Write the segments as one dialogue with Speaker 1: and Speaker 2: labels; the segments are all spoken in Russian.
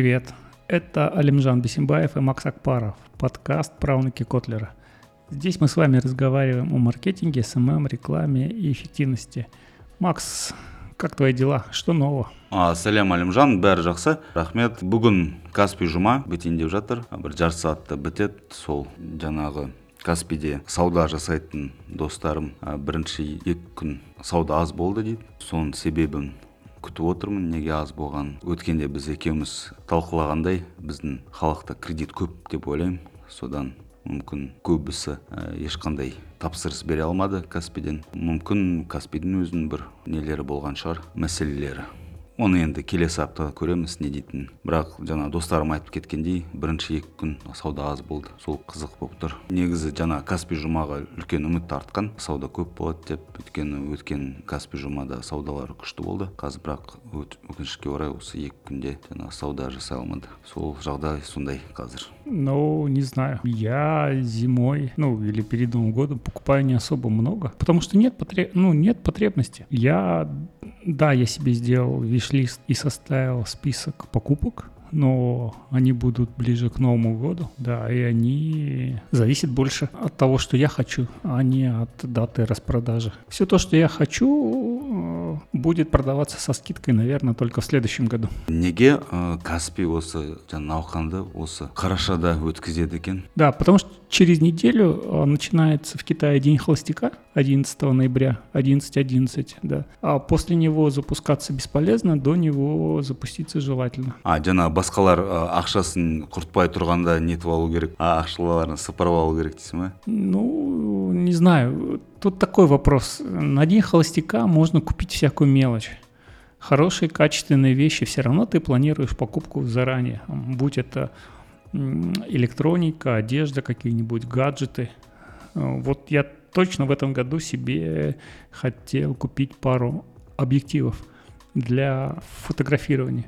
Speaker 1: привет! Это Алимжан Бесимбаев и Макс Акпаров, подкаст «Правнуки Котлера». Здесь мы с вами разговариваем о маркетинге, СММ, рекламе и эффективности. Макс, как твои дела? Что нового?
Speaker 2: а, сәлем әлімжан бәрі жақсы рахмет бүгін каспий жұма бітейін деп жатыр бір жарты сағатта бітеді сол жаңағы каспийде сауда жасайтын достарым а, бірінші екі күн сауда аз болды дейді соның себебін күтіп отырмын. Неге аз болған? Өткенде біз екеуміз талқылағандай біздің халықта кредит көп деп ойлаймын. Содан мүмкін көбісі ә, ешқандай тапсырыс бере алмады Каспиден мүмкін Каспидің өзінің бір нелері болған шығар мәселелері. Оны енді келесі аптада көреміз не дейтінін бірақ жаңа достарым айтып кеткендей бірінші екі күн сауда аз болды сол қызық болып тұр. Негізі жаңа Каспи жұмаға үлкен үміт артқан сауда көп болады деп өйткені өткен каспий жұмада саудалар күшті болды. Қазір бірақ өкінішке орай осы екі күнде жаңа сауда жасай алмады. Сол жағдай сондай қазір.
Speaker 1: Ну, не знаю. Я зимой, ну, или перед Новым годом покупаю не особо много, потому что нет, потреб... ну, нет потребности. Я, да, я себе сделал виш-лист и составил список покупок, но они будут ближе к Новому году, да, и они зависят больше от того, что я хочу, а не от даты распродажи. Все то, что я хочу, э, будет продаваться со скидкой, наверное, только в следующем году.
Speaker 2: неге ә, каспий осы жаңа науқанды осы қарашада өткізеді екен
Speaker 1: Да, потому что через неделю э, начинается в Китае День холостяка 11 ноября, 11.11, да. А после него запускаться бесполезно, до него запуститься желательно.
Speaker 2: а жаңа басқалар ә, ақшасын құртпай тұрғанда нетіп алу керек а ақшаларын сыпырып алу керек дейсің ба
Speaker 1: Ну, не знаю, тут такой вопрос. На День холостяка можно купить всякую мелочь. Хорошие, качественные вещи, все равно ты планируешь покупку заранее. Будь это электроника, одежда, какие-нибудь гаджеты. Э, Вот я точно в этом году себе хотел купить пару объективов для фотографирования.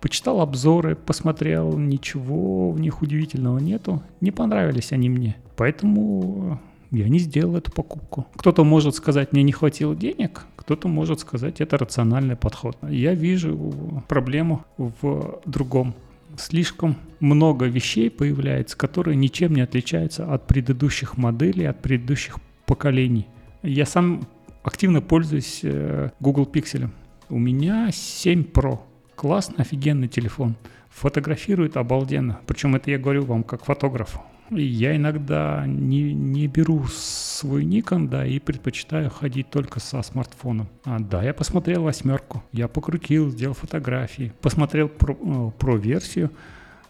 Speaker 1: Почитал обзоры, посмотрел, ничего в них удивительного нету. Не понравились они мне. Поэтому я не сделал эту покупку. Кто-то может сказать, мне не хватило денег, кто-то может сказать, это рациональный подход. Я вижу проблему в другом. Слишком много вещей появляется, которые ничем не отличаются от предыдущих моделей, от предыдущих поколений. Я сам активно пользуюсь э, Google Pixel. У меня 7 Pro. Классный, офигенный телефон. Фотографирует обалденно. Причем это я говорю вам как фотографу. Я иногда не, не беру свой Nikon, да, и предпочитаю ходить только со смартфоном. А, да, я посмотрел восьмерку, я покрутил, сделал фотографии, посмотрел про, э, про версию,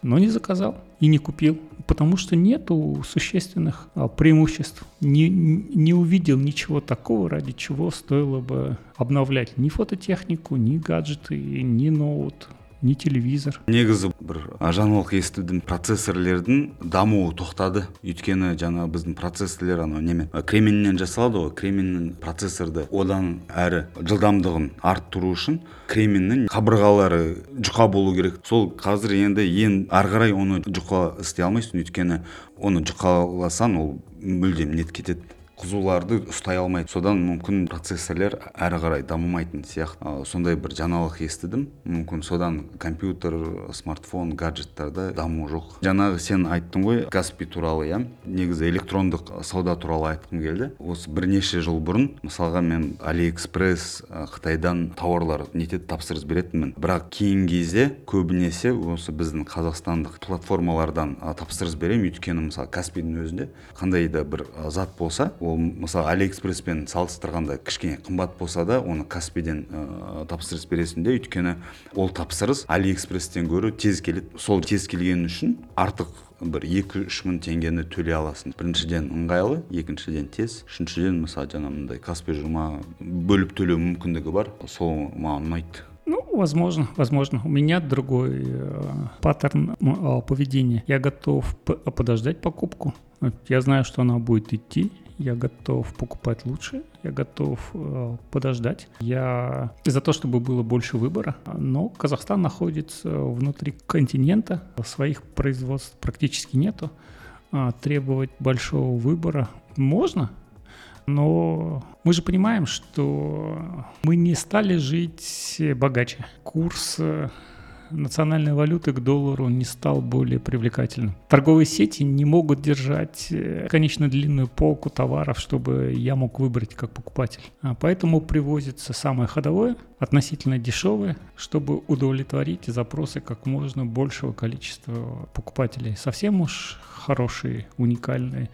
Speaker 1: но не заказал и не купил, потому что нету существенных а, преимуществ. Не, не увидел ничего такого, ради чего стоило бы обновлять ни фототехнику, ни гаджеты, ни ноут, ни телевизор.
Speaker 2: негізі бір жаңалық естудің процессорлердің дамуы тоқтады. Өйткені жаңа біздің процессорлер анау немен кременнен жасалады ғой. Кременнің процессорды одан әрі жылдамдығын арттыру үшін кремнийнің қабырғалары жұқа болу керек. Сол қазір енді ең ары қарай оны жұқа істей алмайсың. Өйткені оны жұқаласаң ол мүлдем нетіп кетеді. Қызуларды ұстай алмайды. Содан мүмкін процессорлер әрі қарай дамымайтын сияқты. А, сондай бір жаңалық естідім. Мүмкін содан компьютер смартфон гаджеттарда даму жоқ. Жаңағы сен айттың ғой Каспи туралы иә? Негізі электрондық сауда туралы айтқым келді. Осы бірнеше жыл бұрын мысалға мен алиэкспресс қытайдан тауарлар нетеді тапсырыс беретінмін. Бірақ кейінгі кезде көбінесе осы біздің қазақстандық платформалардан тапсырыс беремін. Өйткені мысалы каспидің өзінде қандай да бір зат болса ол мысалы алиэкспресспен салыстырғанда кішкене қымбат болса да оны каспиден ә, тапсырыс бересің де өйткені ол тапсырыс алиэкспресстен гөрі тез келеді сол тез келгені үшін артық бір екі үш мың теңгені төлей аласың біріншіден ыңғайлы екіншіден тез үшіншіден мысалы жаңа мындай каспи жұма бөліп төлеу мүмкіндігі бар сол маған ұнайды
Speaker 1: Ну, возможно, возможно. У меня другой э, паттерн э, поведения. Я готов подождать покупку. Я знаю, что она будет идти. Я готов покупать лучше. Я готов э, подождать. Я за то, чтобы было больше выбора. Но Казахстан находится внутри континента. Своих производств практически нету. А требовать большого выбора можно, но мы же понимаем, что мы не стали жить богаче. Курс э, национальной валюты к доллару не стал более привлекательным. Торговые сети не могут держать э, конечно длинную полку товаров, чтобы я мог выбрать как покупатель. А поэтому привозится самое ходовое, относительно дешевое, чтобы удовлетворить запросы как можно большего количества покупателей. Совсем уж хорошие, уникальные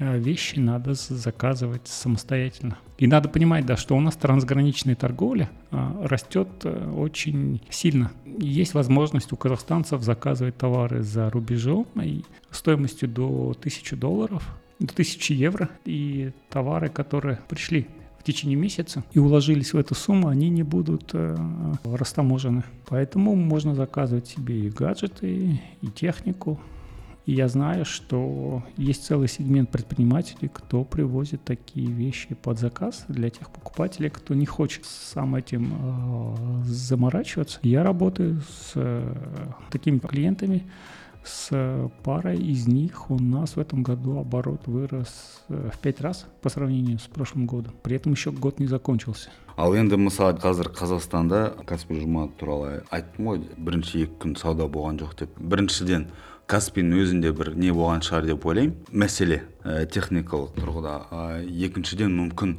Speaker 1: вещи надо заказывать самостоятельно. И надо понимать, да, что у нас трансграничная торговля а, растет э, очень сильно. Есть возможность у казахстанцев заказывать товары за рубежом и стоимостью до 1000 долларов, до 1000 евро. И товары, которые пришли в течение месяца и уложились в эту сумму, они не будут э, растаможены. Поэтому можно заказывать себе и гаджеты, и технику, и я знаю, что есть целый сегмент предпринимателей, кто привозит такие вещи под заказ для тех покупателей, кто не хочет сам этим э, заморачиваться. Я работаю с э, такими клиентами, с парой из них у нас в этом году оборот вырос э, в пять раз по сравнению с прошлым годом. При этом еще год не закончился.
Speaker 2: ал енді мысалы қазір қазақстанда каспий ұжымы туралы айттым ғой бірінші екі күн сауда болған жоқ деп біріншіден Каспидің өзінде бір не болған шығар деп ойлаймын мәселе ә, техникалық тұрғыда ә, екіншіден мүмкін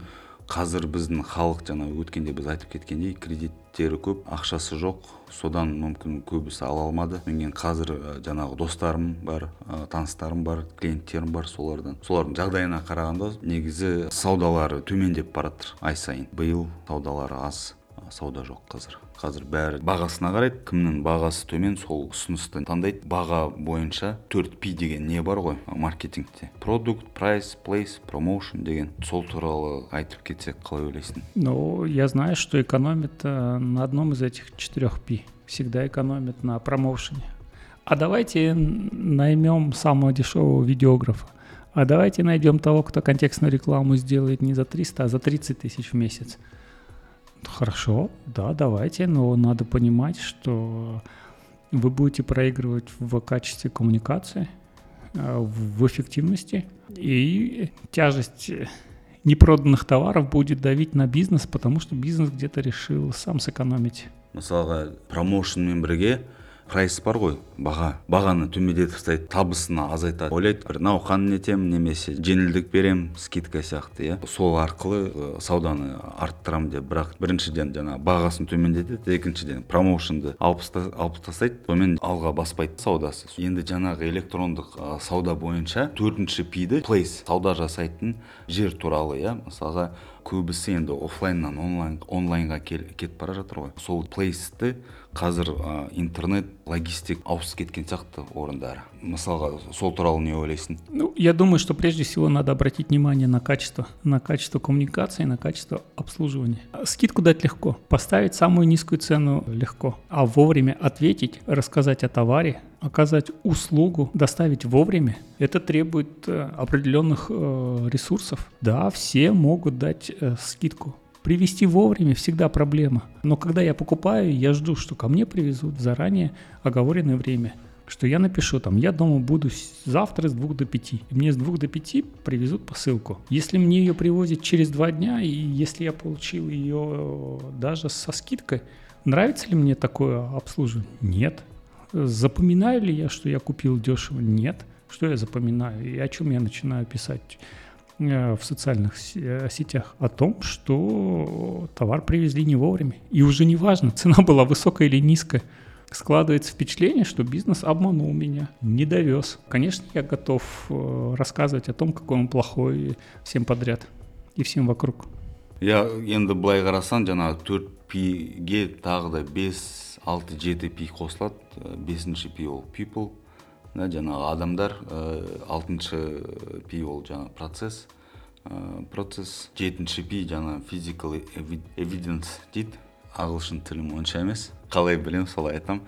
Speaker 2: қазір біздің халық жаңа өткенде біз айтып кеткендей кредиттері көп ақшасы жоқ. Содан мүмкін көбісі ала алмады. Мен қазір жаңағы достарым бар таныстарым бар клиенттерім бар солардан. Солардың жағдайына қарағанда негізі саудалары төмендеп бара жатыр ай сайын. Биыл саудалары аз сауда жоқ қазір. Қазір бәрі бағасына қарайды кімнің бағасы төмен сол ұсынысты таңдайды. Баға бойынша 4 P деген не бар ғой? Маркетингте. Product price place promotion деген. Сол туралы айтып кетсек қалай ойлайсың?
Speaker 1: Ну я знаю что экономит э, на одном из этих четырех пи. Всегда экономит на промоушене. А давайте наймем самого дешевого видеографа. А давайте найдем того, кто контекстную рекламу сделает не за 300, а за 30 тысяч в месяц. Хорошо, да, давайте, но надо понимать, что вы будете проигрывать в качестве коммуникации, э, в эффективности, и тяжесть непроданных товаров будет давить на бизнес, потому что бизнес где-то решил сам сэкономить.
Speaker 2: мысалға промоушнмен бірге прайс бар ғой баға. Бағаны төмендетіп тастайды табысын азайтады. Ойлайды бір науқан етемін немесе жеңілдік беремін скидка сияқты иә. Сол арқылы сауданы арттырамын деп. Бірақ біріншіден жаңа бағасын төмендетеді екіншіден промоушнды алып тастайды. Сонымен алға баспайды саудасы. Енді жаңағы электрондық сауда бойынша төртінші пиді плейс сауда жасайтын жер туралы иә. Мысалға көбісі енді оффлайннан онлайн онлайнға кетіп бара жатыр ғой. Сол плейсті қазір ә, интернет логистик ауысып кеткен сияқты орындары мысалға сол туралы не ойлайсың
Speaker 1: ну я думаю что прежде всего надо обратить внимание на качество на качество коммуникации на качество обслуживания скидку дать легко поставить самую низкую цену легко а вовремя ответить рассказать о товаре оказать услугу, доставить вовремя, это требует э, определенных э, ресурсов. Да, все могут дать э, скидку. Привезти вовремя всегда проблема. Но когда я покупаю, я жду, что ко мне привезут в заранее оговоренное время. Что я напишу там, я дома буду завтра с двух до пяти. И мне с двух до пяти привезут посылку. Если мне ее привозят через два дня, и если я получил ее даже со скидкой, нравится ли мне такое обслуживание? Нет. Запоминаю ли я, что я купил дешево? Нет. Что я запоминаю? И о чем я начинаю писать э, в социальных э, сетях? О том, что товар привезли не вовремя. И уже не важно, цена была высокая или низкая. Складывается впечатление, что бизнес обманул меня, не довез. Конечно, я готов э, рассказывать о том, какой он плохой всем подряд и всем вокруг.
Speaker 2: Я енді былай қарасаң жаңағы төрт пиге тағы да бес алты жеті пи қосылады бесінші пи ол people да жаңағы адамдар алтыншы P ол жаңа процесс процесс жетінші P жаңа physical evidence дейді ағылшын тілім онша емес. Қалай білемін солай айтамын.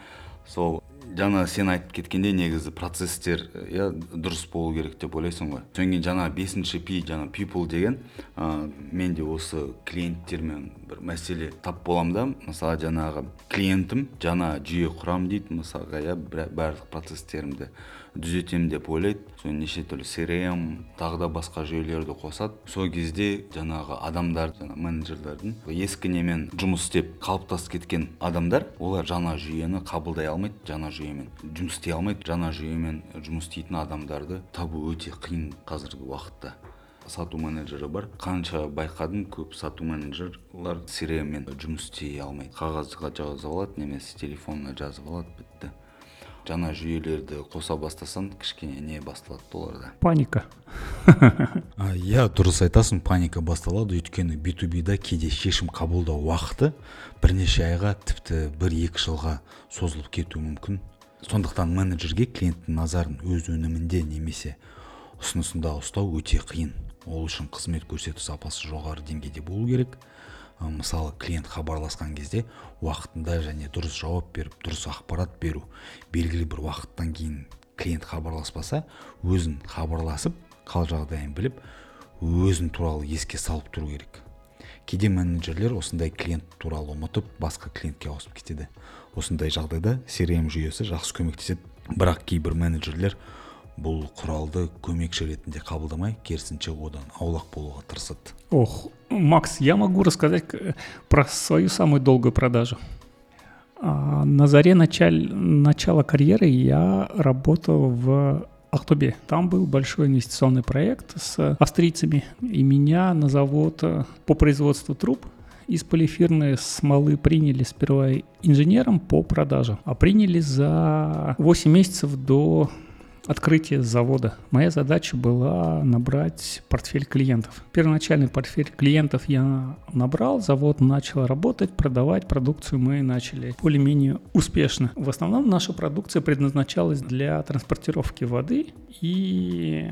Speaker 2: Сол жана сен айтып кеткендей негізі процесстер иә дұрыс болу керек деп ойлайсың ғой. Содан кейін жаңа бесінші P жаңа people деген ә, мен де осы клиенттермен бір мәселе тап боламын да. Мысалы жаңағы клиентім жаңа жүйе құрам дейді мысалға иә барлық процесстерімді. Түзетемін деп ойлайды. Соны неше түрлі crm тағы да басқа жүйелерді қосады. Сол кезде жаңағы адамдар жаңа менеджерлердің ескі немен жұмыс істеп қалыптасып кеткен адамдар олар жаңа жүйені қабылдай алмайды жаңа жүйемен жұмыс істей алмайды. Жаңа жүйемен жұмыс істейтін адамдарды табу өте қиын қазіргі уақытта. Сату менеджері бар. Қанша байқадым көп сату менеджерлар crm жұмыс істей алмайды. Қағазға жазып алады немесе телефонына жазып алады бітті. Жаңа жүйелерді қоса бастасаң кішкене не басталады оларда
Speaker 1: паника.
Speaker 2: Иә дұрыс айтасың паника басталады. Өйткені ту бида кейде шешім қабылдау уақыты бірнеше айға тіпті бір екі жылға созылып кетуі мүмкін. Сондықтан менеджерге клиенттің назарын өз өнімінде немесе ұсынысында ұстау өте қиын. Ол үшін қызмет көрсету сапасы жоғары деңгейде болу керек. Мысалы клиент хабарласқан кезде уақытында және дұрыс жауап беріп дұрыс ақпарат беру белгілі бір уақыттан кейін клиент хабарласпаса өзін хабарласып қал жағдайын біліп өзін туралы еске салып тұру керек. Кейде менеджерлер осындай клиент туралы ұмытып басқа клиентке ауысып кетеді. Осындай жағдайда crm жүйесі жақсы көмектеседі. Бірақ кейбір менеджерлер бұл құралды көмекші ретінде қабылдамай керісінше одан аулақ болуға тырысады
Speaker 1: ох макс я могу рассказать про свою самую долгую продажу на заре началь, начала карьеры я работал в Ахтубе. Там был большой инвестиционный проект с австрийцами. И меня на завод по производству труб из полифирной смолы приняли сперва инженером по продажам, а приняли за 8 месяцев до открытия завода. Моя задача была набрать портфель клиентов. Первоначальный портфель клиентов я набрал, завод начал работать, продавать продукцию мы начали более-менее успешно. В основном наша продукция предназначалась для транспортировки воды и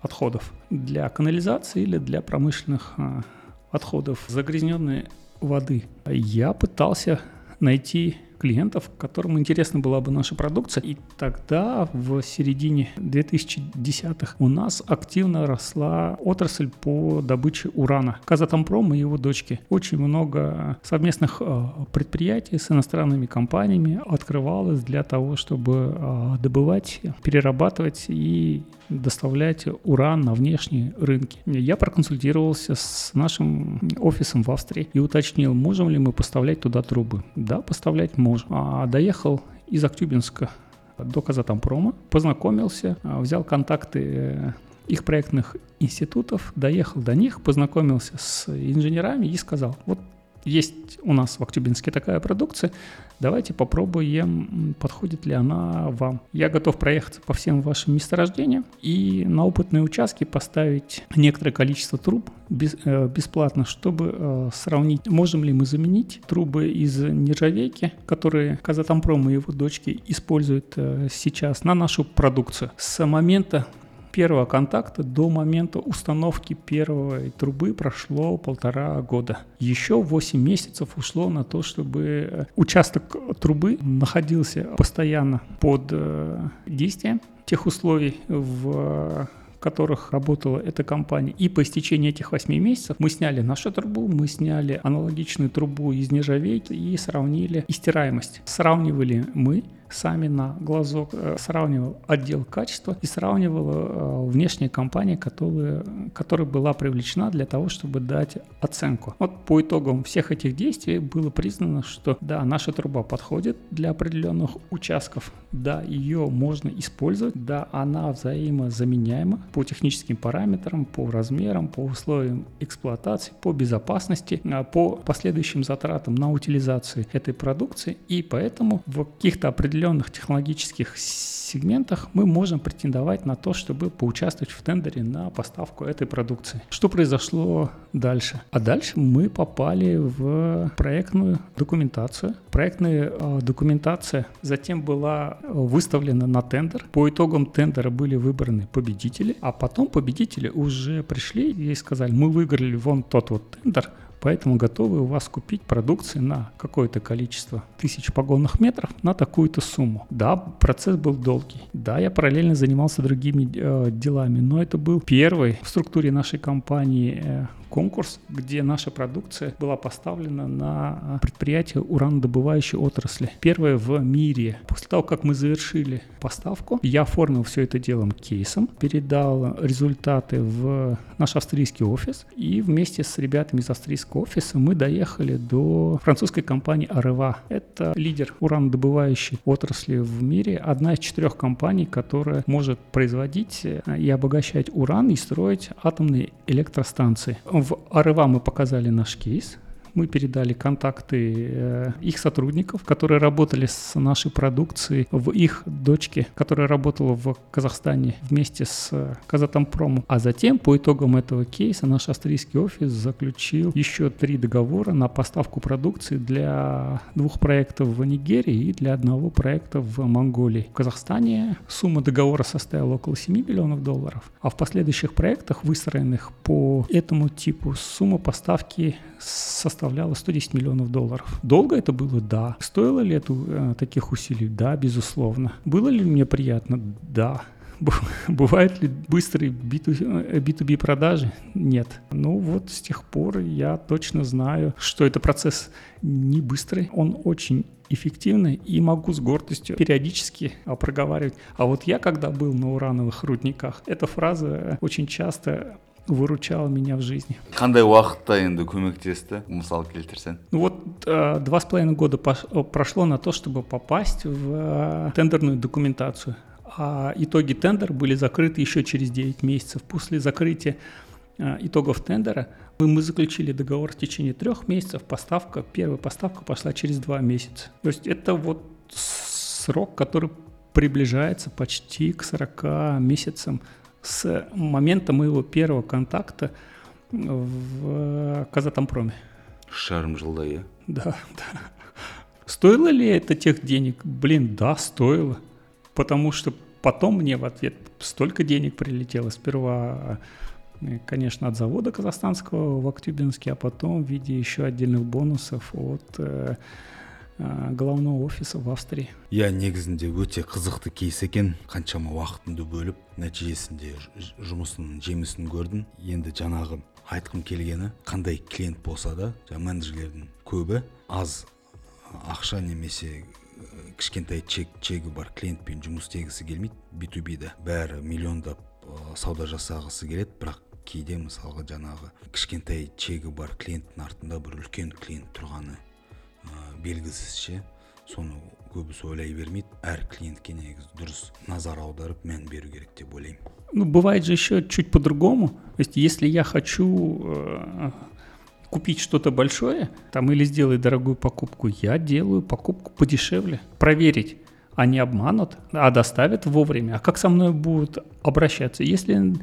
Speaker 1: отходов, для канализации или для промышленных а, отходов загрязненной воды. Я пытался найти клиентов, которым интересна была бы наша продукция. И тогда, в середине 2010-х, у нас активно росла отрасль по добыче урана. Казатомпром и его дочки. Очень много совместных э, предприятий с иностранными компаниями открывалось для того, чтобы э, добывать, перерабатывать и доставлять уран на внешние рынки. Я проконсультировался с нашим офисом в Австрии и уточнил, можем ли мы поставлять туда трубы. Да, поставлять можем. А доехал из Актюбинска до Казатомпрома, познакомился, а, взял контакты э, их проектных институтов, доехал до них, познакомился с инженерами и сказал, вот есть у нас в Актюбинске такая продукция, давайте попробуем, подходит ли она вам. Я готов проехаться по всем вашим месторождениям и на опытные участки поставить некоторое количество труб э, бесплатно, чтобы э, сравнить, можем ли мы заменить трубы из нержавейки, которые Казатомпром и его дочки используют э, сейчас на нашу продукцию. С момента первого контакта до момента установки первой трубы прошло полтора года. Еще 8 месяцев ушло на то, чтобы э, участок трубы находился постоянно под э, действием тех условий, в которых работала эта компания. И по истечении этих 8 месяцев мы сняли нашу трубу, мы сняли аналогичную трубу из нержавейки и сравнили истираемость. Сравнивали мы сами на глазок, э, сравнивал отдел качества и сравнивал э, внешняя компания, которая, которая была привлечена для того, чтобы дать оценку. Вот по итогам всех этих действий было признано, что да, наша труба подходит для определенных участков, да, ее можно использовать, да, она взаимозаменяема по техническим параметрам, по размерам, по условиям эксплуатации, по безопасности, а, по последующим затратам на утилизацию этой продукции, и поэтому в каких-то определенных определенных технологических сегментах мы можем претендовать на то, чтобы поучаствовать в тендере на поставку этой продукции. Что произошло дальше? А дальше мы попали в проектную документацию. Проектная э, документация затем была выставлена на тендер. По итогам тендера были выбраны победители, а потом победители уже пришли и сказали, мы выиграли вон тот вот тендер, поэтому готовы у вас купить продукции на какое-то количество тысяч погонных метров на такую-то сумму. Да, процесс был долгий. Да, я параллельно занимался другими э, делами, но это был первый в структуре нашей компании э, конкурс, где наша продукция была поставлена на предприятие уранодобывающей отрасли. Первое в мире. После того, как мы завершили поставку, я оформил все это делом кейсом, передал результаты в наш австрийский офис, и вместе с ребятами из австрийского офиса мы доехали до французской компании Арева. Это лидер уранодобывающей отрасли в мире, одна из четырех компаний, которая может производить и обогащать уран и строить атомные электростанции. В АРЭВА мы показали наш кейс, мы передали контакты э, их сотрудников, которые работали с нашей продукцией в их дочке, которая работала в Казахстане вместе с э, Казатомпромом. А затем, по итогам этого кейса, наш австрийский офис заключил еще три договора на поставку продукции для двух проектов в Нигерии и для одного проекта в Монголии. В Казахстане сумма договора составила около 7 миллионов долларов, а в последующих проектах, выстроенных по этому типу, сумма поставки составляла 110 миллионов долларов. Долго это было? Да. Стоило ли это э, таких усилий? Да, безусловно. Было ли мне приятно? Да. Бывают ли быстрые B2B э, продажи? Нет. Ну вот с тех пор я точно знаю, что это процесс не быстрый, он очень эффективный и могу с гордостью периодически проговаривать. А вот я, когда был на урановых рудниках, эта фраза очень часто выручала меня в жизни.
Speaker 2: Қандай уақытта енді көмектесті мысал келтірсең
Speaker 1: ну вот э, два с половиной года прошло на то чтобы попасть в э, тендерную документацию а итоги тендера были закрыты еще через 9 месяцев после закрытия э, итогов тендера мы заключили договор в течение трех месяцев поставка первая поставка пошла через два месяца то есть это вот срок который приближается почти к 40 месяцам с момента моего первого контакта в Казатомпроме.
Speaker 2: Шарм жылда, я?
Speaker 1: Да, да. Стоило ли это тех денег? Блин, да, стоило. Потому что потом мне в ответ столько денег прилетело. Сперва, конечно, от завода казахстанского в Актюбинске, а потом в виде еще отдельных бонусов от главного офиса в австрии.
Speaker 2: Иә негізінде өте қызықты кейс екен. Қаншама уақытымды бөліп нәтижесінде жұмысының жемісін көрдім. Енді жаңағы айтқым келгені қандай клиент болса да жаңағы менеджерлердің көбі аз ақша немесе кішкентай чек чегі бар клиентпен жұмыс істегісі келмейді. B2B-да бәрі миллиондап сауда жасағысы келеді. Бірақ кейде мысалға жаңағы кішкентай чегі бар клиенттің артында бір үлкен клиент тұрғаны белгісіз ше соны көбісі ойлай бермейді әр клиентке негізі дұрыс назар аударып мән беру керек деп ойлаймын
Speaker 1: ну бывает же еще чуть по-другому то есть если я хочу э, купить что-то большое там или сделать дорогую покупку я делаю покупку подешевле проверить они обманут, а доставят вовремя. А как со мной будут обращаться? Если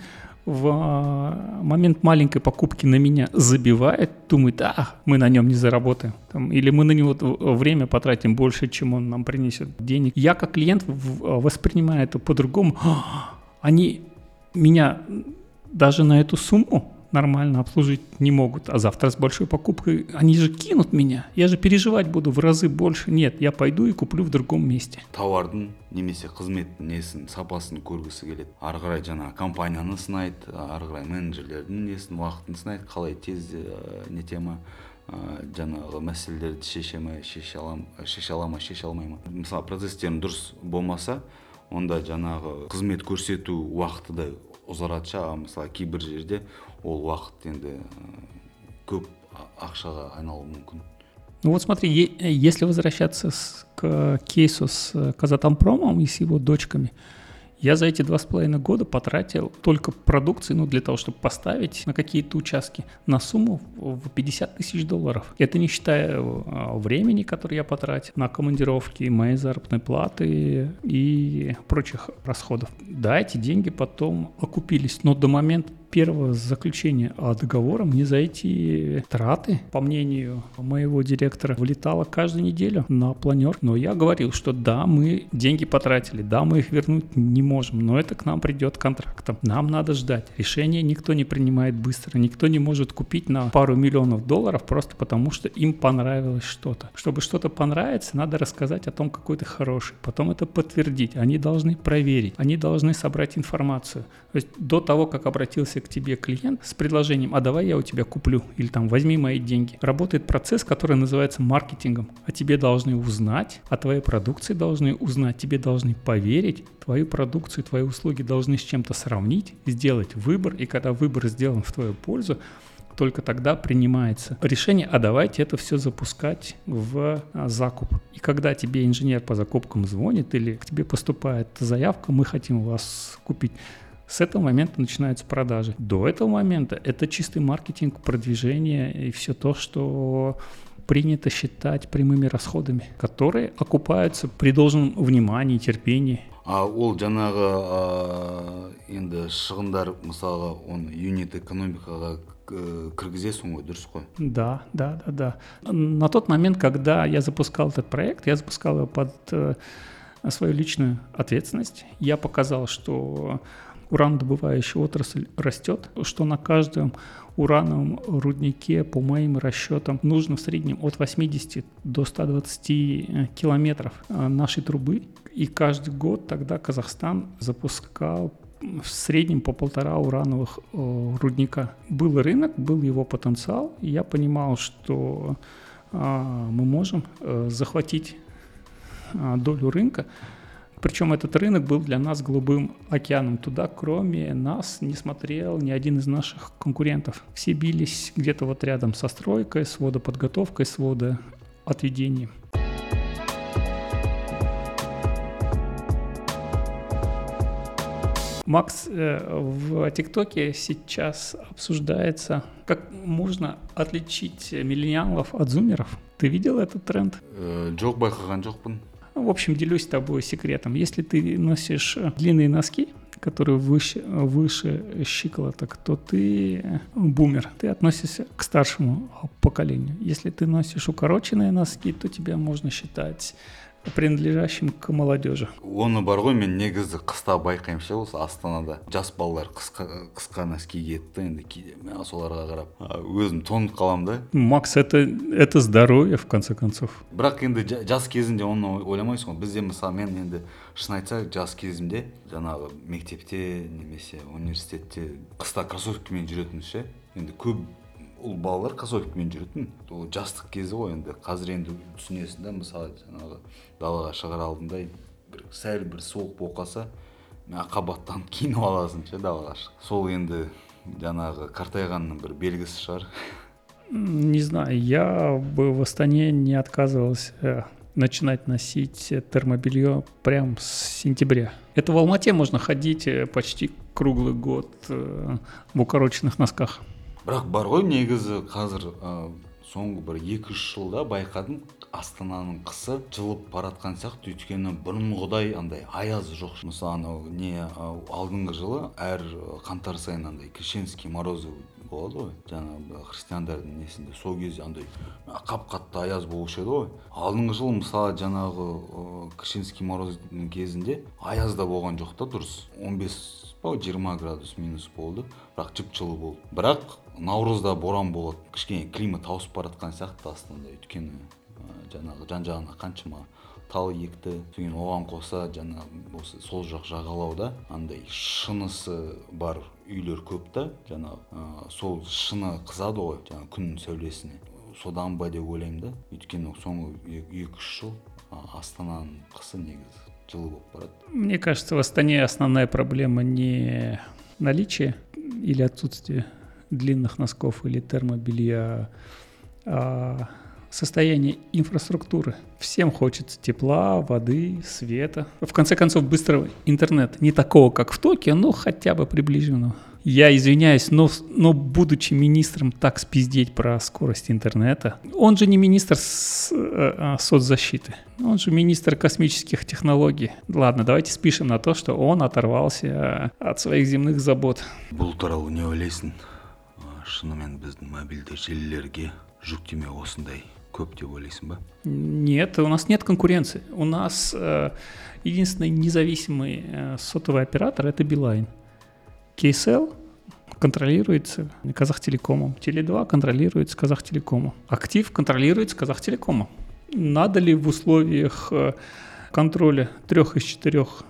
Speaker 1: в а, момент маленькой покупки на меня забивает, думает, а, мы на нем не заработаем. Там, или мы на него время потратим больше, чем он нам принесет денег. Я как клиент воспринимаю это по-другому. Они меня даже на эту сумму нормально обслужить не могут, а завтра с большой покупкой они же кинут меня, я же переживать буду в разы больше. Нет, я пойду и куплю в другом месте.
Speaker 2: тауардың немесе қызметтің несін сапасын көргісі келеді ары қарай жаңағы компанияны сынайды ары қарай менеджерлердің несін уақытын сынайды қалай тез нете ма жаңағы мәселелерді шеше ме шеше алам шеше ала ма шеше алмай ма мысалы процесстерің дұрыс болмаса онда жаңағы қызмет көрсету уақыты да ұзарады ше мысалы кейбір жерде ол уақыт енді көп ақшаға айналуы мүмкін
Speaker 1: ну вот смотри, если возвращаться к кейсу с Казатомпромом и с его дочками, я за эти два с половиной года потратил только продукции, ну, для того, чтобы поставить на какие-то участки, на сумму в 50 тысяч долларов. Это не считая а, времени, которое я потратил на командировки, моей заработной платы и прочих расходов. Да, эти деньги потом окупились, но до момента первого заключения о договора мне за эти траты, по мнению моего директора, вылетало каждую неделю на планер. Но я говорил, что да, мы деньги потратили, да, мы их вернуть не можем, но это к нам придет контрактом. Нам надо ждать. Решение никто не принимает быстро, никто не может купить на пару миллионов долларов просто потому, что им понравилось что-то. Чтобы что-то понравится, надо рассказать о том, какой ты хороший, потом это подтвердить. Они должны проверить, они должны собрать информацию. То есть до того, как обратился к тебе клиент с предложением, а давай я у тебя куплю, или там возьми мои деньги, работает процесс, который называется маркетингом. А тебе должны узнать, о твоей продукции должны узнать, тебе должны поверить, твою продукцию, твои услуги должны с чем-то сравнить, сделать выбор, и когда выбор сделан в твою пользу, только тогда принимается решение, а давайте это все запускать в а, закуп. И когда тебе инженер по закупкам звонит или к тебе поступает заявка, мы хотим вас купить, с этого момента начинаются продажи. До этого момента это чистый маркетинг, продвижение и все то, что принято считать прямыми расходами, которые окупаются при должном внимании, терпении.
Speaker 2: а ол жаңағы енді шығындар мысалға оны юнит экономикаға кіргізесің ғой дұрыс қой
Speaker 1: да да да да на тот момент когда я запускал этот проект я запускал его под э, свою личную ответственность я показал что уранодобывающая отрасль растет, что на каждом урановом руднике, по моим расчетам, нужно в среднем от 80 до 120 э, километров э, нашей трубы. И каждый год тогда Казахстан запускал в среднем по полтора урановых э, рудника. Был рынок, был его потенциал, и я понимал, что э, мы можем э, захватить э, долю рынка. Причем этот рынок был для нас голубым океаном. Туда, кроме нас, не смотрел ни один из наших конкурентов. Все бились где-то вот рядом со стройкой, с водоподготовкой, с водоотведением. Макс, э, в ТикТоке сейчас обсуждается, как можно отличить миллениалов от зумеров. Ты видел этот тренд?
Speaker 2: жоқ байқаған жоқпын
Speaker 1: в общем, делюсь с тобой секретом. Если ты носишь длинные носки, которые выше, выше щиколоток, то ты бумер. Ты относишься к старшему поколению. Если ты носишь укороченные носки, то тебя можно считать принадлежащим к молодежи.
Speaker 2: Оны бар ғой мен негізі қыста байқаймын ше осы астанада. Жас балалар қысқа қысқа носки киеді да енді кейде. Мен соларға қарап өзім тоңып қаламын да.
Speaker 1: Макс это это здоровье в конце концов.
Speaker 2: Бірақ енді жас кезінде оны ойламайсың ғой. Бізде мысалы мен енді шын айтсақ жас кезімде жаңағы мектепте немесе университетте қыста кроссовкамен жүретінбіз ше. Енді көп ұл балалар кроссовкамен жүретін. Ол жастық кезі ғой енді. Қазір енді түсінесің да мысалы жаңағы далаға шығар алдында бір сәл бір суық болып қалса қабаттанып киініп аласың ше далаға шығып сол енді жаңағы қартайғанның бір белгісі шығар
Speaker 1: не знаю я бы в Астане не отказывался э, начинать носить термобелье прям с сентября. Это в Алмате можно ходить э, почти круглый год э, в укороченных носках.
Speaker 2: бірақ бар ғой негізі қазір ә, соңғы бір екі үш жылда байқадым астананың қысы жылып бара жатқан сияқты өйткені бұрынғыдай андай аяз жоқ. Мысалы анау не алдыңғы жылы әр қаңтар сайын андай крещенский морозы болады ғой. Жаңағы христиандардың несінде сол кезде андай қап қатты аяз болушы еді ғой. Алдыңғы жылы мысалы жаңағы крещенский мороздың кезінде аяз да болған жоқ та дұрыс. 15 па жиырма градус минус болды. Бірақ жып жылы болды. Бірақ наурызда боран болады. Кішкене климат ауысып бара жатқан сияқты астанада өйткені жаңағы жан жағына қаншама тал екті. Содан оған қоса жаңағы осы сол жақ жағалауда андай шынысы бар үйлер көп та. Жаңағы сол шыны қызады ғой жаңағы күннің сәулесіне. Содан ба деп ойлаймын да. Өйткені соңғы екі үш жыл астананың қысы негізі. Болып барады
Speaker 1: мне кажется в астане основная проблема не наличие или отсутствие длинных носков или термобелья, а состояние инфраструктуры. Всем хочется тепла, воды, света. В конце концов, быстрого интернета. Не такого, как в Токио, но хотя бы приближенного. Я извиняюсь, но, но будучи министром так спиздеть про скорость интернета, он же не министр с, э, соцзащиты, он же министр космических технологий. Ладно, давайте спишем на то, что он оторвался от своих земных забот.
Speaker 2: бұл туралы не ойлайсың шынымен біздің мобильді желілерге жүктеме осындай көп деп ойлайсың ба
Speaker 1: Нет, у нас нет конкуренции. У нас э, единственный независимый э, сотовый оператор это Билайн. KSL контролируется Казахтелекомом. Теле2 контролируется Казахтелекомом. Актив контролируется Казахтелекомом. Надо ли в условиях э, контроля трех из четырех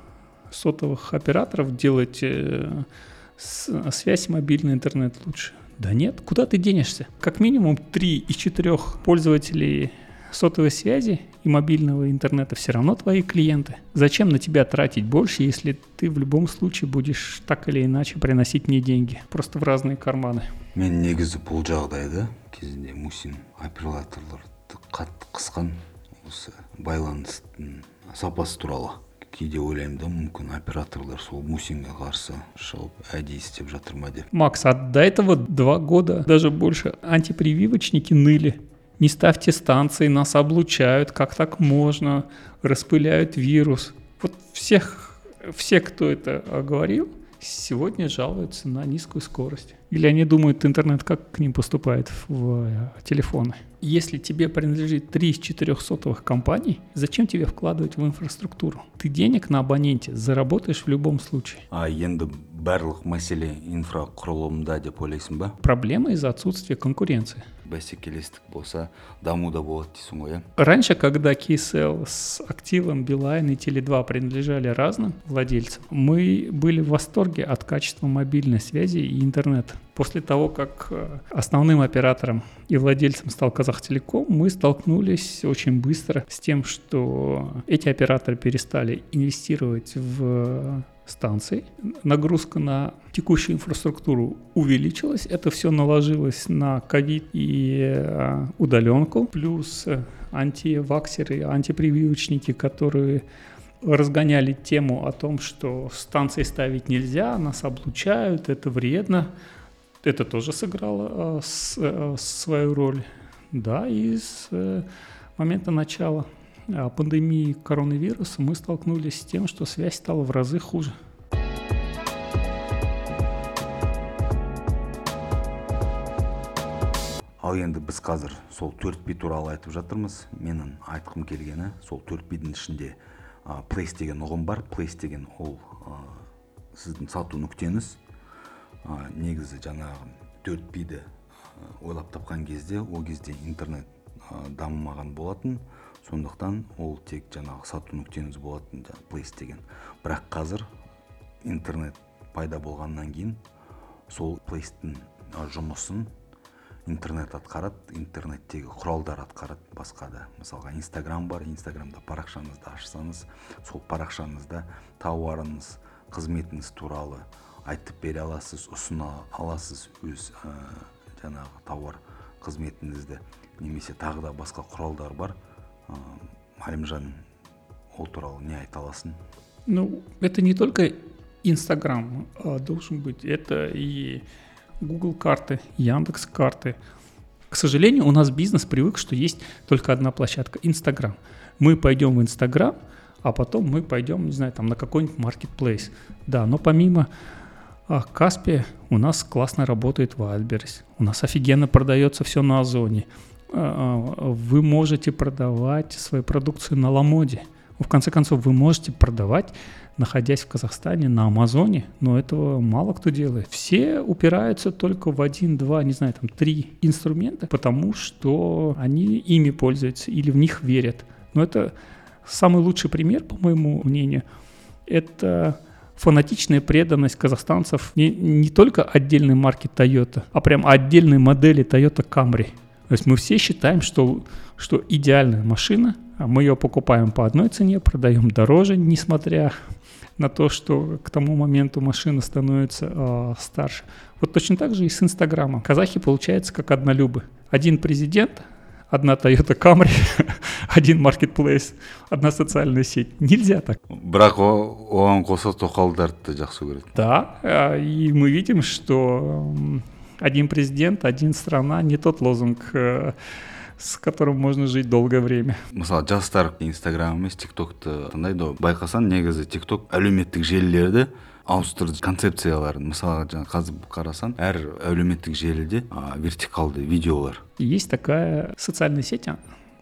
Speaker 1: сотовых операторов делать э, связь мобильный интернет лучше? Да нет, куда ты денешься? Как минимум три из четырех пользователей сотовой связи и мобильного интернета все равно твои клиенты. Зачем на тебя тратить больше, если ты в любом случае будешь так или иначе приносить мне деньги? Просто в разные карманы.
Speaker 2: мен негізі бұл жағдайда кезінде мусин операторларды қатты қысқан осы байланыстың сапасы туралы кейде ойлаймын да мүмкін операторлар сол мусинге қарсы шығып әдейі істеп жатыр ма деп
Speaker 1: Макс, а до этого два года, даже больше, антипрививочники ныли. Не ставьте станции, нас облучают, как так можно, распыляют вирус. Вот всех, все, кто это а, говорил, сегодня жалуются на низкую скорость. Или они думают, интернет как к ним поступает в э, телефоны. Если тебе принадлежит 3 из 4 сотовых компаний, зачем тебе вкладывать в инфраструктуру? Ты денег на абоненте заработаешь в любом случае.
Speaker 2: а енді барлық мәселе инфрақұрылымда деп ойлайсың ба
Speaker 1: Проблема из-за отсутствия конкуренции.
Speaker 2: бәсекелестік болса даму да болады дейсің ғой иә
Speaker 1: Раньше, когда KSL с активом Билайн и Теле2 принадлежали разным владельцам, мы были в восторге от качества мобильной связи и интернета. После того, как э, основным оператором и владельцем стал Казахтелеком, мы столкнулись очень быстро с тем, что эти операторы перестали инвестировать в станций. Нагрузка на текущую инфраструктуру увеличилась. Это все наложилось на ковид и э, удаленку. Плюс э, антиваксеры, антипрививочники, которые разгоняли тему о том, что станции ставить нельзя, нас облучают, это вредно. Это тоже сыграло с- э, свою роль. Да, и с э, момента начала а, пандемии коронавируса мы столкнулись с тем, что связь стала в разы хуже.
Speaker 2: ал енді біз қазір сол төрт би туралы айтып жатырмыз. Менің айтқым келгені сол төрт бидің ішінде place деген ұғым бар. Place деген ол сіздің сату нүктеңіз. Негізі жаңағы төрт биді ойлап тапқан кезде ол кезде интернет дамымаған болатын. Сондықтан ол тек жаңағы сату нүктеңіз болатын жаңағы place деген. Бірақ қазір интернет пайда болғаннан кейін сол плейстің жұмысын интернет атқарады интернеттегі құралдар атқарады басқа да. Мысалға инстаграм бар инстаграмда парақшаңызды ашсаңыз сол парақшаңызда тауарыңыз қызметіңіз туралы айтып бере аласыз ұсына аласыз өз ә, жаңағы тауар қызметіңізді. Немесе тағы да басқа құралдар бар. Әлімжан ол туралы не айта аласың
Speaker 1: Ну, это не только Инстаграм а, должен быть, это и Google карты, Яндекс карты. К сожалению, у нас бизнес привык, что есть только одна площадка – Инстаграм. Мы пойдем в Инстаграм, а потом мы пойдем, не знаю, там на какой-нибудь маркетплейс. Да, но помимо а, Каспия у нас классно работает Wildberries. У нас офигенно продается все на Озоне. А, а, Вы можете продавать свою продукцию на Ламоде. В конце концов, вы можете продавать, находясь в Казахстане, на Амазоне, но этого мало кто делает. Все упираются только в один, два, не знаю, там, три инструмента, потому что они ими пользуются или в них верят. Но это самый лучший пример, по моему мнению, это фанатичная преданность казахстанцев не, не только отдельной марки Toyota, а прям отдельной модели Toyota Camry. То есть мы все считаем, что, что идеальная машина, а мы ее покупаем по одной цене, продаем дороже, несмотря на то, что к тому моменту машина становится э, старше. Вот точно так же и с Инстаграмом. Казахи получается как однолюбы. Один президент, одна Toyota Camry, один marketplace, одна социальная сеть. Нельзя так.
Speaker 2: бірақ оған қоса тоқалдарды жақсы көреді
Speaker 1: Да, а, и мы видим, что один президент, один страна, не тот лозунг, э, с которым можно жить долгое время.
Speaker 2: мысалы жастар инстаграм емес тиктокты тыңдайды ғой байқасаң негізі тикток әлеуметтік желілерді ауыстырды концепцияларын мысалға жаңа қазір қарасаң әр әлеуметтік желіде а, вертикалды видеолар
Speaker 1: есть такая социальная сеть, а,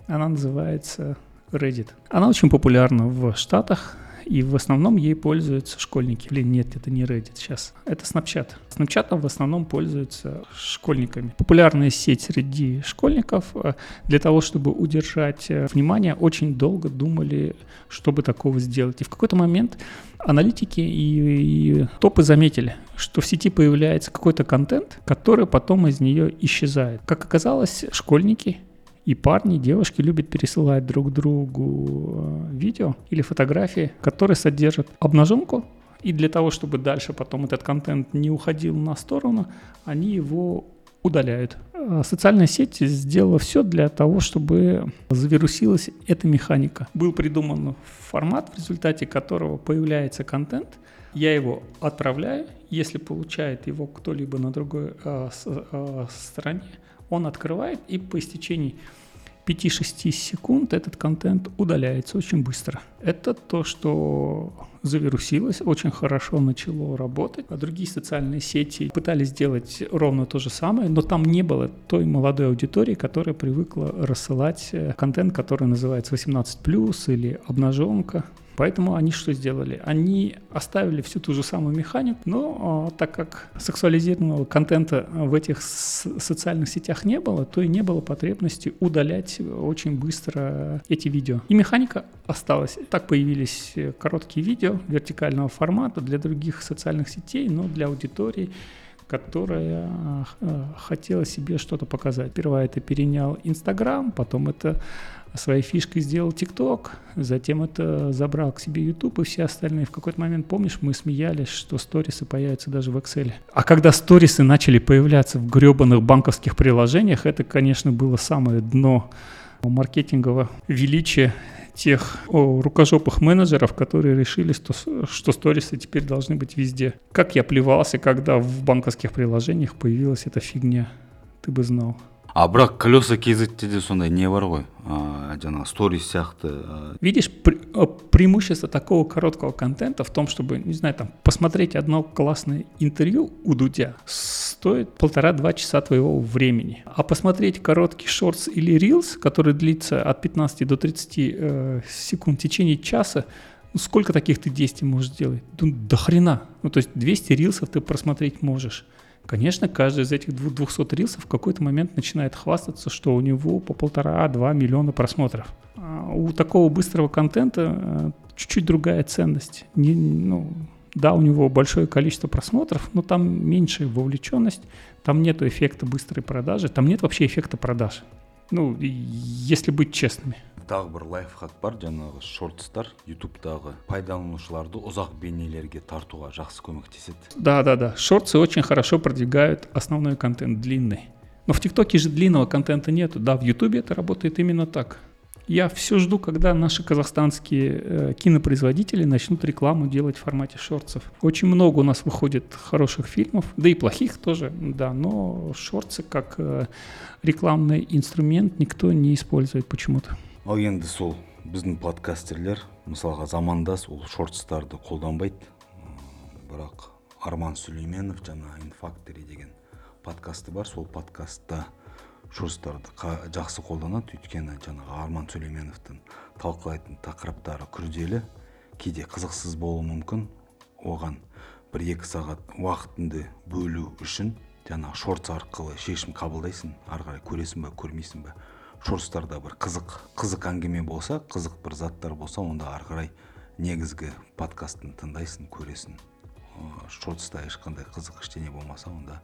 Speaker 1: она называется Reddit. Она очень популярна в Штатах, и в основном ей пользуются школьники. Или нет, это не Reddit сейчас. Это Snapchat. Snapchat в основном пользуются школьниками. Популярная сеть среди школьников. Э, для того, чтобы удержать э, внимание, очень долго думали, чтобы такого сделать. И в какой-то момент аналитики и, и топы заметили, что в сети появляется какой-то контент, который потом из нее исчезает. Как оказалось, школьники и парни, и девушки любят пересылать друг другу э, видео или фотографии, которые содержат обнаженку, и для того, чтобы дальше потом этот контент не уходил на сторону, они его удаляют. А социальная сеть сделала все для того, чтобы завирусилась эта механика. Был придуман формат, в результате которого появляется контент, я его отправляю, если получает его кто-либо на другой э, э, стороне, он открывает и по истечении 5-6 секунд этот контент удаляется очень быстро. Это то, что завирусилось, очень хорошо начало работать. А другие социальные сети пытались сделать ровно то же самое, но там не было той молодой аудитории, которая привыкла рассылать э, контент, который называется 18+, или обнаженка. Поэтому они что сделали? Они оставили всю ту же самую механику, но а, так как сексуализированного контента в этих социальных сетях не было, то и не было потребности удалять очень быстро эти видео. И механика осталась. Так появились короткие видео вертикального формата для других социальных сетей, но для аудитории которая э, хотела себе что-то показать. Сперва это перенял Инстаграм, потом это своей фишкой сделал ТикТок, затем это забрал к себе YouTube и все остальные. В какой-то момент, помнишь, мы смеялись, что сторисы появятся даже в Excel. А когда сторисы начали появляться в гребаных банковских приложениях, это, конечно, было самое дно маркетингового величия тех о, рукожопых менеджеров, которые решили, что, что сторисы теперь должны быть везде. Как я плевался, когда в банковских приложениях появилась эта фигня. Ты бы знал.
Speaker 2: А бірақ колеса kzте де сондай не бар ғой ә, жаңағы сторис сияқты ә...
Speaker 1: видишь пр преимущество такого короткого контента в том чтобы не знаю там посмотреть одно классное интервью у Дудя стоит полтора-два часа твоего времени а посмотреть короткий шортс или рилс который длится от 15 до 30 э, секунд в течение часа ну, сколько таких ты действий можешь сделать? Ну, до хрена. Ну, то есть 200 рилсов ты просмотреть можешь. Конечно, каждый из этих 200 рилсов в какой-то момент начинает хвастаться, что у него по полтора-два миллиона просмотров. А у такого быстрого контента э, чуть-чуть другая ценность. Не, ну, да, у него большое количество просмотров, но там меньшая вовлеченность, там нет эффекта быстрой продажи, там нет вообще эффекта продаж. Ну, если быть честными.
Speaker 2: Тағы бір лайфхак бар жаңағы шортстар ютубтағы пайдаланушыларды ұзақ бейнелерге тартуға жақсы көмектеседі.
Speaker 1: Да да да. Шортсы очень хорошо продвигают основной контент длинный. Но в тиктоке же длинного контента нету. Да в ютубе это работает именно так. Я все жду, когда наши казахстанские э, кинопроизводители начнут рекламу делать в формате шортсов. Очень много у нас выходит хороших фильмов, да и плохих тоже, да, но шортсы как э, рекламный инструмент никто не использует почему-то.
Speaker 2: Ал енді сол біздің подкастерлер мысалға замандас ол шортстарды қолданбайды. Бірақ арман сүлейменов жаңа инфактори деген подкасты бар. Сол подкастта шорстарды жақсы қолданады. Өйткені жаңағы арман сүлейменовтың талқылайтын тақырыптары күрделі кейде қызықсыз болуы мүмкін. Оған бір екі сағат уақытыңды бөлу үшін жаңағы шортс арқылы шешім қабылдайсың. Ары қарай көресің ба көрмейсің ба шорстарда бір қызық қызық әңгіме болса қызық бір заттар болса онда ары қарай негізгі подкастын тыңдайсың көресің шортста ешқандай қызық ештеңе болмаса онда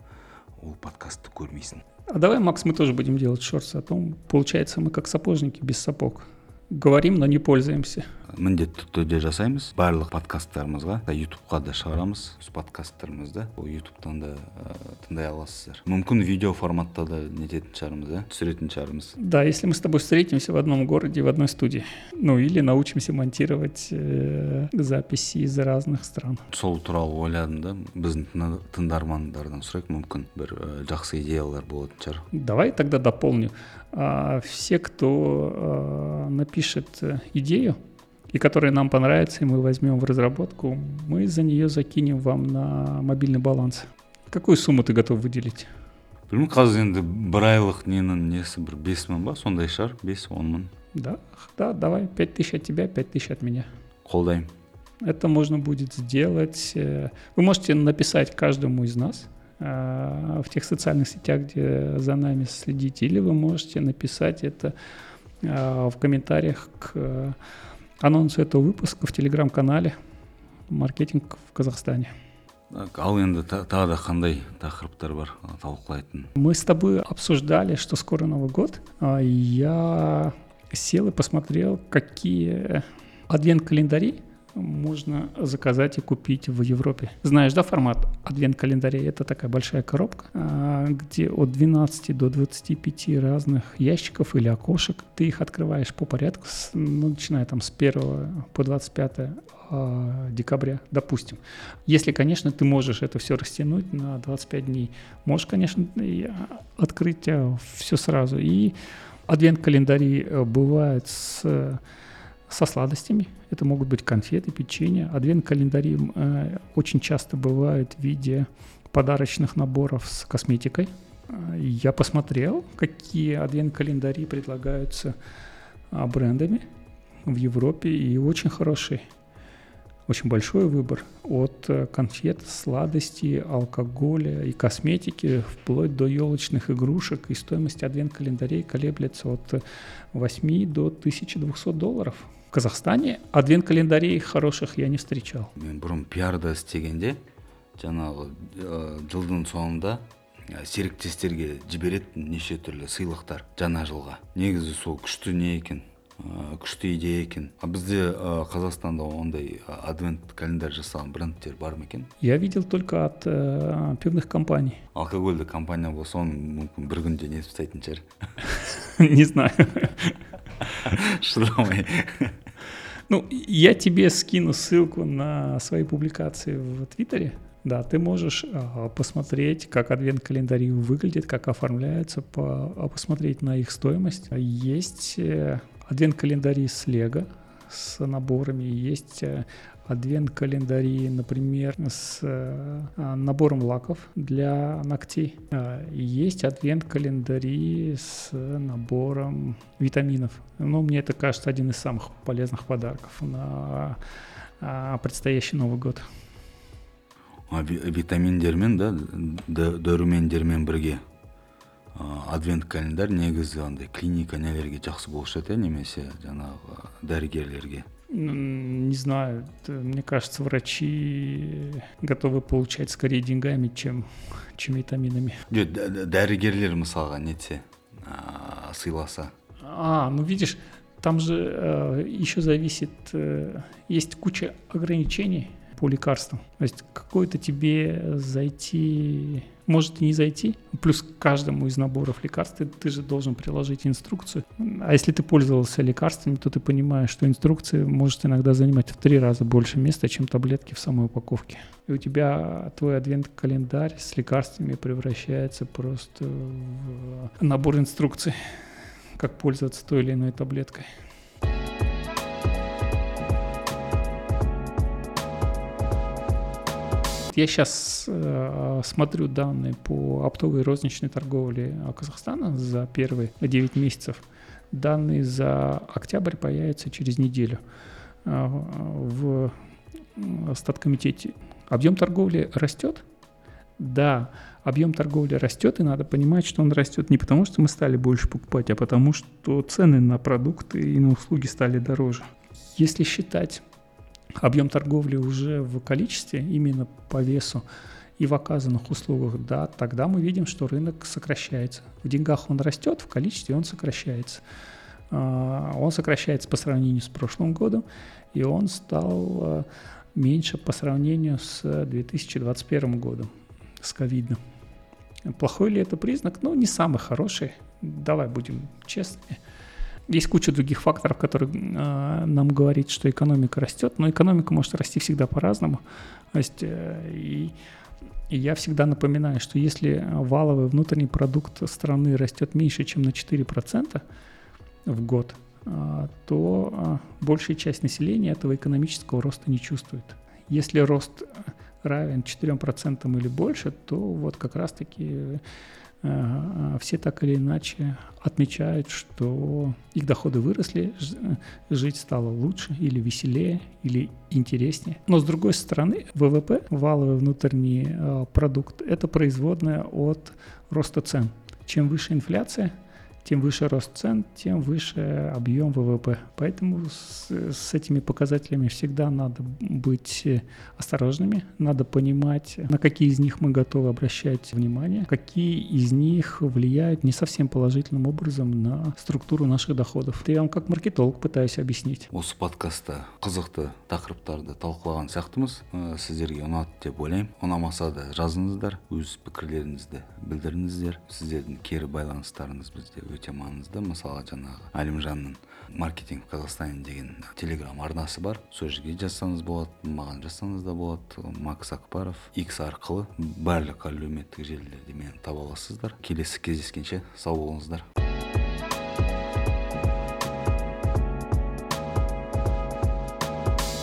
Speaker 2: ол подкастты көрмейсің
Speaker 1: а давай макс мы тоже будем делать шортсы а то получается мы как сапожники без сапог говорим но не пользуемся
Speaker 2: Міндетті түрде жасаймыз. Барлық подкасттарымызға ютубқа да шығарамыз. Өз подкасттарымызды ол ютубтан да ә, тыңдай аласыздар. Мүмкін видео форматта да нететін шығармыз иә түсіретін шығармыз.
Speaker 1: Да, если мы с тобой встретимся в одном городе, в одной студии. Ну, или научимся монтировать э, записи из разных стран.
Speaker 2: сол туралы ойладым да. Біздің тыңда- тыңдармандардан сұрайық мүмкін бір ә, жақсы идеялар болатын шығар.
Speaker 1: Давай тогда дополню. А, все, кто а, напишет идею, и которая нам понравится, и мы возьмем в разработку, мы за нее закинем вам на мобильный баланс. Какую сумму ты готов выделить?
Speaker 2: білмеймін қазір енді бір айлық ненің несі бір бес мың ба сондай шығар бес он мың
Speaker 1: Да, да, давай, 5 тысяч от тебя, 5 тысяч от меня.
Speaker 2: қолдаймын
Speaker 1: Это можно будет сделать. э, Вы можете написать каждому из нас э, в тех социальных сетях, где за нами следите, или вы можете написать это э, в комментариях к анонсу этого выпуска в телеграм-канале «Маркетинг в Казахстане».
Speaker 2: Ал енді та- тағы да қандай тақырыптар бар а, талқылайтын
Speaker 1: Мы с тобой обсуждали, что скоро Новый год. а Я сел и посмотрел, какие адвент-календари можно заказать и купить в Европе. Знаешь, да, формат адвент-календарей? Это такая большая коробка, а, где от 12 до 25 разных ящиков или окошек. Ты их открываешь по порядку, ну, начиная там с 1 по 25 а, декабря, допустим. Если, конечно, ты можешь это все растянуть на 25 дней. Можешь, конечно, и открыть все сразу. И адвент-календари э, бывают с, со сладостями. Это могут быть конфеты, печенье. Адвент-календари э, очень часто бывают в виде подарочных наборов с косметикой. Э, Я посмотрел, какие адвент-календари предлагаются а, брендами в Европе, и очень хорошие. Очень большой выбор от э, конфет, сладостей, алкоголя и косметики, вплоть до елочных игрушек. И стоимость адвент-календарей колеблется от э, 8 до 1200 долларов. В Казахстане адвент-календарей хороших я не встречал.
Speaker 2: мен бұрын пиарда істегенде жаңағы ә, жылдың соңында ә, серіктестерге жіберетін неше түрлі сыйлықтар жаңа жылға негізі сол күшті не екен ә, күшті идея екен а бізде ә, қазақстанда ондай ә, адвент календарь жасаған брендтер бар ма екен
Speaker 1: Я видел только от э, пивных компаний.
Speaker 2: алкогольді компания болса оны мүмкін бір күнде нетіп тастайтын шығар
Speaker 1: Не знаю.
Speaker 2: шыдамай
Speaker 1: Ну, я тебе скину ссылку на свои публикации в Твиттере. Да, ты можешь а, посмотреть, как адвент-календари выглядят, как оформляются, а, посмотреть на их стоимость. Есть э, адвент-календари с Лего, с наборами, есть э, адвент-календари, например, с э, а, набором лаков для ногтей. А, Есть адвент-календари с набором витаминов. Ну, мне это кажется один из самых полезных подарков на а, предстоящий Новый год.
Speaker 2: А ви- витаминдермен да д- дәрумендермен бірге адвент календарь негізі андай клиника нелерге жақсы болушы еді иә, немесе жаңағы дәрігерлерге
Speaker 1: М, Не знаю, это, мне кажется, врачи готовы получать скорее деньгами, чем, чем витаминами.
Speaker 2: жоқ дә- дә- дәрігерлер мысалға нетсе а, сыйласа
Speaker 1: А, ну видишь, там же э, еще зависит, э, есть куча ограничений по лекарствам. То есть какой-то тебе зайти, может и не зайти. Плюс к каждому из наборов лекарств ты, ты же должен приложить инструкцию. А если ты пользовался лекарствами, то ты понимаешь, что инструкция может иногда занимать в три раза больше места, чем таблетки в самой упаковке. И у тебя твой адвент-календарь с лекарствами превращается просто в набор инструкций как пользоваться той или иной таблеткой. Я сейчас смотрю данные по оптовой и розничной торговле э, Казахстана за первые 9 месяцев. Данные за октябрь появятся через неделю. Э, В статкомитете объем торговли растет, да, объем торговли растет, и надо понимать, что он растет не потому, что мы стали больше покупать, а потому, что цены на продукты и на услуги стали дороже. Если считать объем торговли уже в количестве, именно по весу и в оказанных услугах, да, тогда мы видим, что рынок сокращается. В деньгах он растет, в количестве он сокращается. он сокращается по сравнению с прошлым годом, и он стал меньше по сравнению с 2021 годом, с ковидом. Плохой ли это признак? Ну, не самый хороший. Давай будем честными. Есть куча других факторов, которые э, нам говорят, что экономика растет, но экономика может расти всегда по-разному. То есть, э, и, и я всегда напоминаю, что если валовый внутренний продукт страны растет меньше, чем на 4% в год, э, то э, большая часть населения этого экономического роста не чувствует. Если рост равен 4% или больше, то вот как раз-таки все так или иначе отмечают, что их доходы выросли, жить стало лучше или веселее, или интереснее. Но с другой стороны, ВВП, валовый внутренний э, продукт, это производная от роста цен. Чем выше инфляция, тем выше рост цен, тем выше объем ВВП. Поэтому с, с этими показателями всегда надо быть осторожными, надо понимать, на какие из них мы готовы обращать внимание, какие из них влияют не совсем положительным образом на структуру наших доходов. Я вам как маркетолог пытаюсь объяснить.
Speaker 2: осы подкастта қызықты тақырыптарды талқылаған сияқтымыз ә, сіздерге ұнады деп ойлаймын ұнамаса да жазыңыздар өз пікірлеріңізді білдіріңіздер сіздердің кері байланыстарыңыз бізде өте маңызды. Мысалы жаңағы әлімжанның маркетинг в казахстане деген телеграм арнасы бар. Сол жерге жазсаңыз болады маған жазсаңыз да болады. Макс акбаров икс арқылы барлық әлеуметтік желілерде мені таба аласыздар. Келесі кездескенше сау болыңыздар.